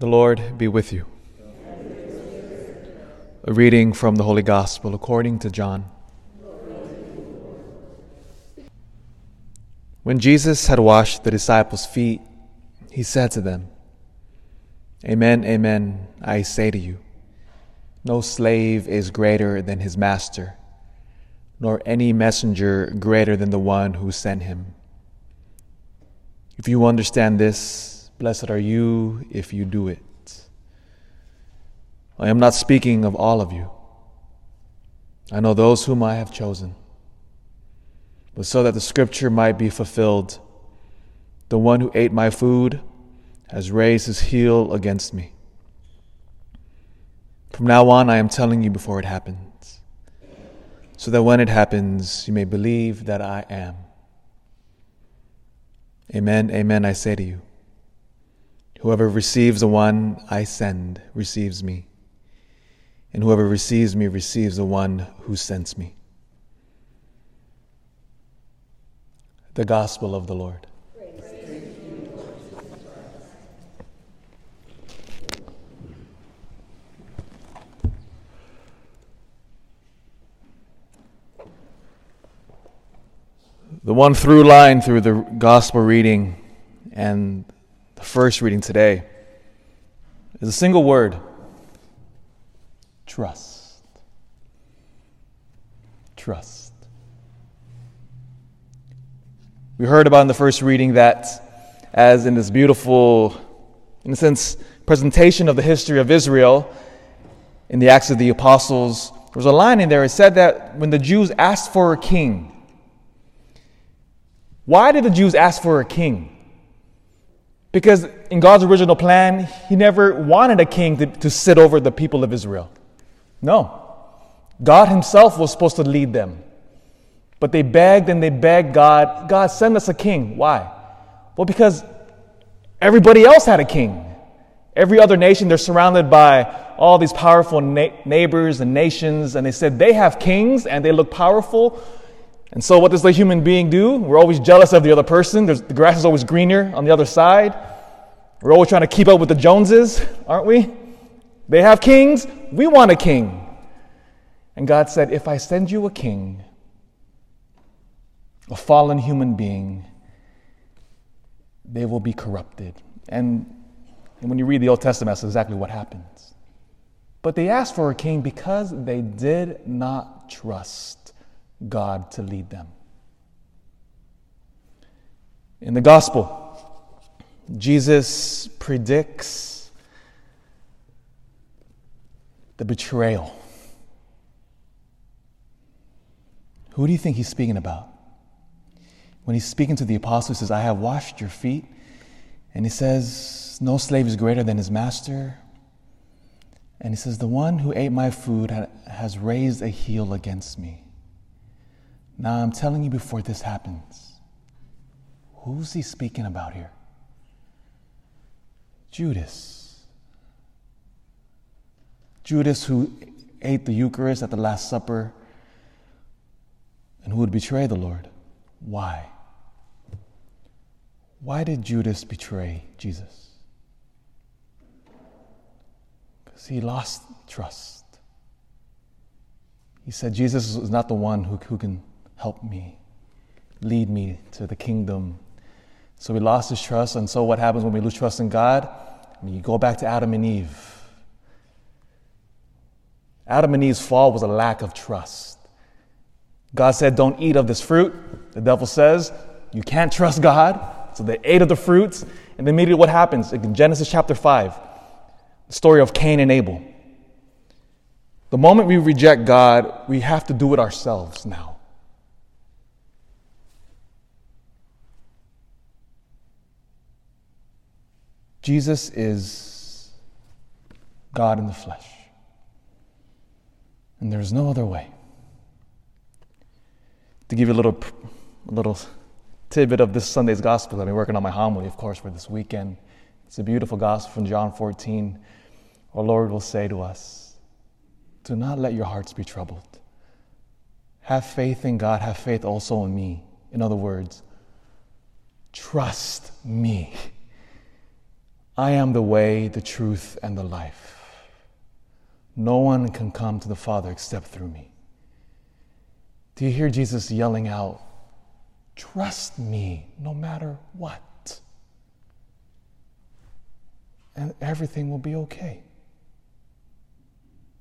The Lord be with you. A reading from the Holy Gospel according to John. When Jesus had washed the disciples' feet, he said to them, Amen, amen, I say to you, no slave is greater than his master, nor any messenger greater than the one who sent him. If you understand this, blessed are you if you do it. I am not speaking of all of you. I know those whom I have chosen. But so that the scripture might be fulfilled, the one who ate my food has raised his heel against me. From now on, I am telling you before it happens, so that when it happens, you may believe that I am. Amen, amen, I say to you. Whoever receives the one I send receives me, and whoever receives me receives the one who sends me. The Gospel of the Lord. The one through line through the gospel reading and the first reading today is a single word trust. Trust. We heard about in the first reading that, as in this beautiful, in a sense, presentation of the history of Israel in the Acts of the Apostles, there was a line in there. It said that when the Jews asked for a king, why did the Jews ask for a king? Because in God's original plan, He never wanted a king to, to sit over the people of Israel. No. God Himself was supposed to lead them. But they begged and they begged God, God, send us a king. Why? Well, because everybody else had a king. Every other nation, they're surrounded by all these powerful na- neighbors and nations, and they said they have kings and they look powerful. And so, what does the human being do? We're always jealous of the other person. There's, the grass is always greener on the other side. We're always trying to keep up with the Joneses, aren't we? They have kings. We want a king. And God said, If I send you a king, a fallen human being, they will be corrupted. And, when you read the Old Testament, that's exactly what happens. But they asked for a king because they did not trust God to lead them. In the gospel, Jesus predicts the betrayal. Who do you think he's speaking about? When he's speaking to the apostles, he says, I have washed your feet. And he says, No slave is greater than his master. And he says, The one who ate my food has raised a heel against me. Now, I'm telling you before this happens, who's he speaking about here? Judas. Judas, who ate the Eucharist at the Last Supper and who would betray the Lord. Why? Why did Judas betray Jesus? Because he lost trust. He said, Jesus is not the one who, who can help me, lead me to the kingdom. So we lost his trust, and so what happens when we lose trust in God? I mean, you go back to Adam and Eve. Adam and Eve's fall was a lack of trust. God said, Don't eat of this fruit. The devil says, You can't trust God. So they ate of the fruits. And immediately what happens? In Genesis chapter 5, the story of Cain and Abel. The moment we reject God, we have to do it ourselves now. Jesus is God in the flesh. And there's no other way. To give you a little, a little tidbit of this Sunday's gospel, I've been working on my homily, of course, for this weekend. It's a beautiful gospel from John 14. Our Lord will say to us, Do not let your hearts be troubled. Have faith in God, have faith also in me. In other words, trust me. I am the way, the truth, and the life. No one can come to the Father except through me. Do you hear Jesus yelling out, Trust me no matter what? And everything will be okay.